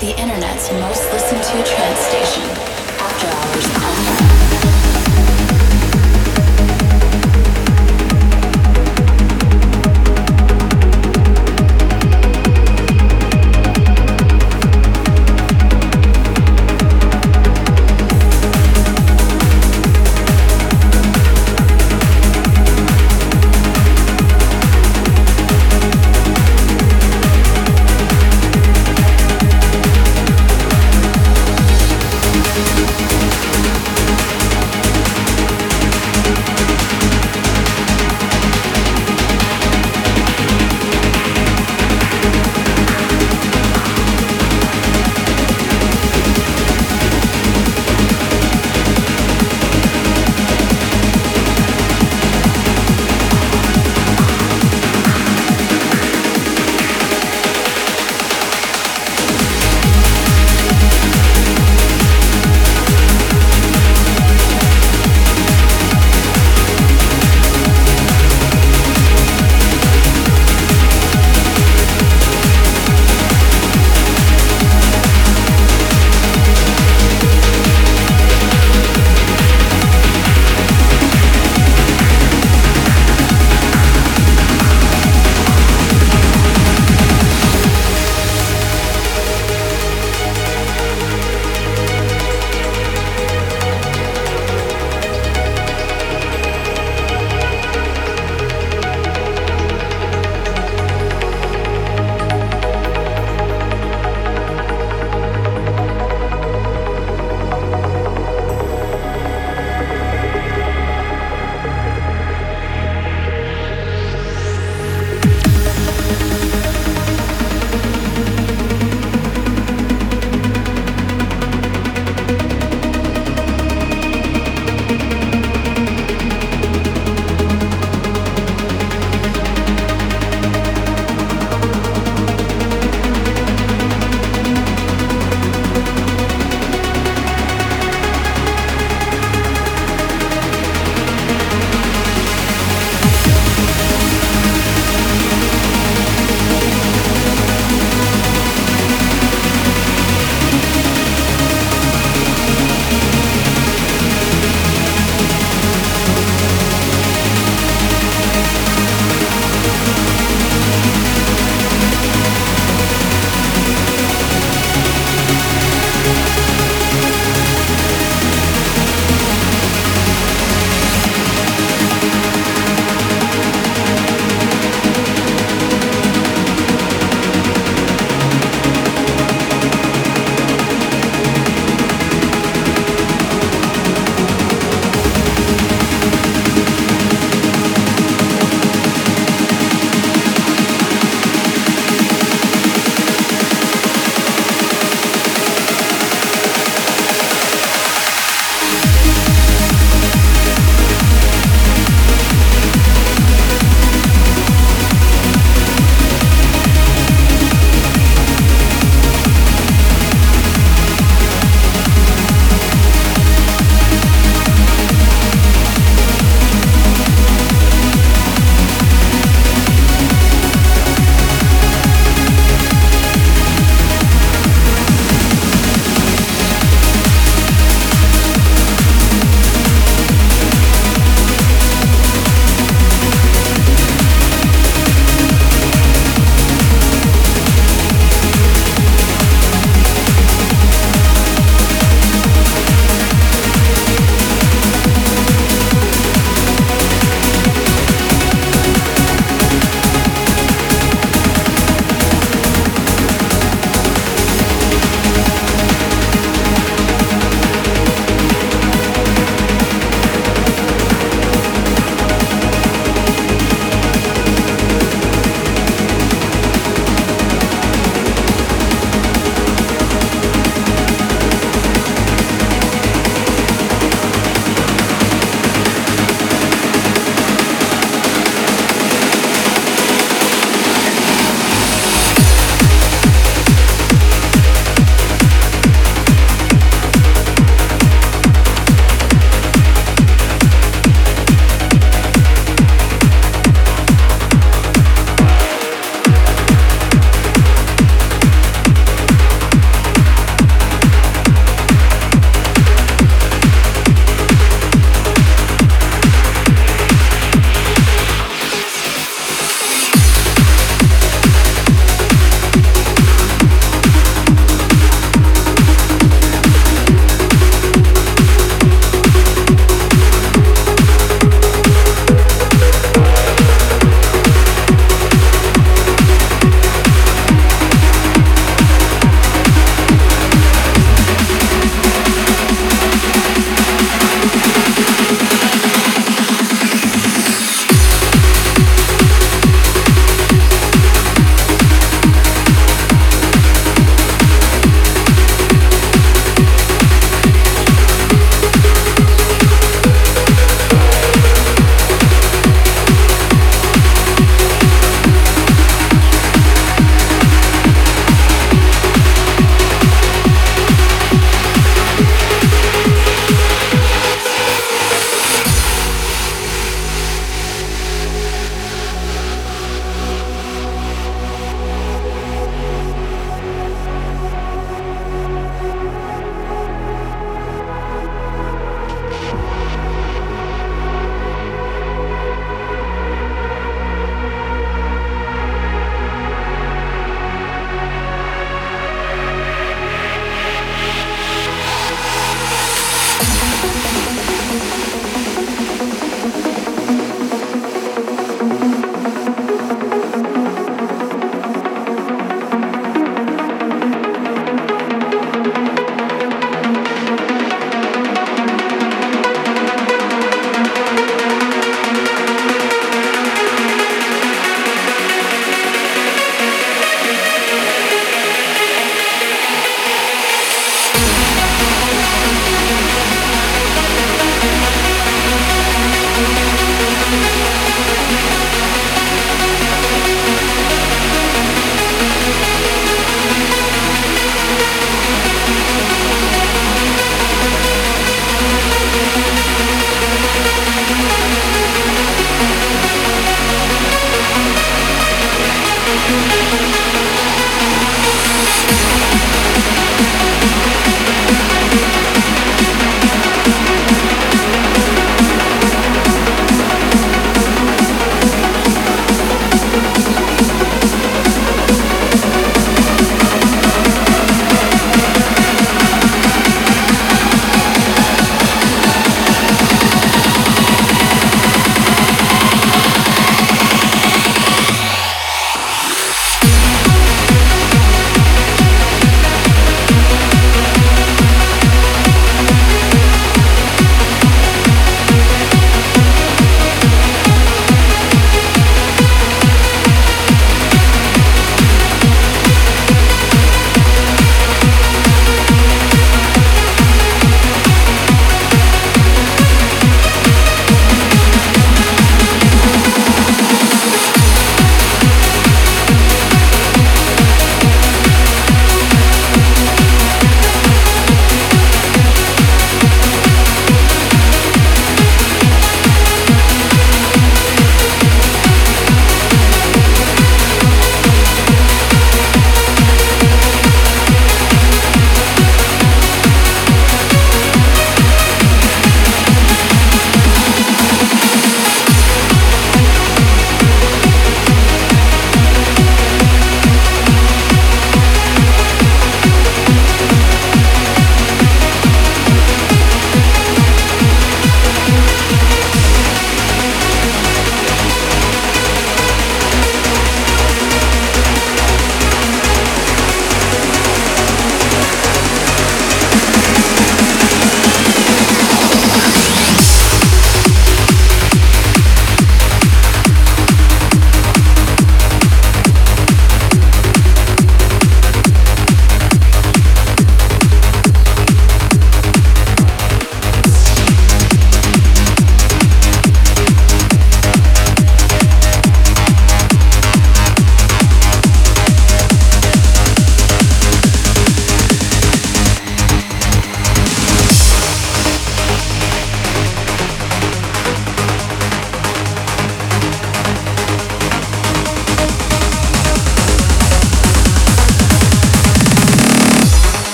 the internet's most listened to trance station, After Hours Online.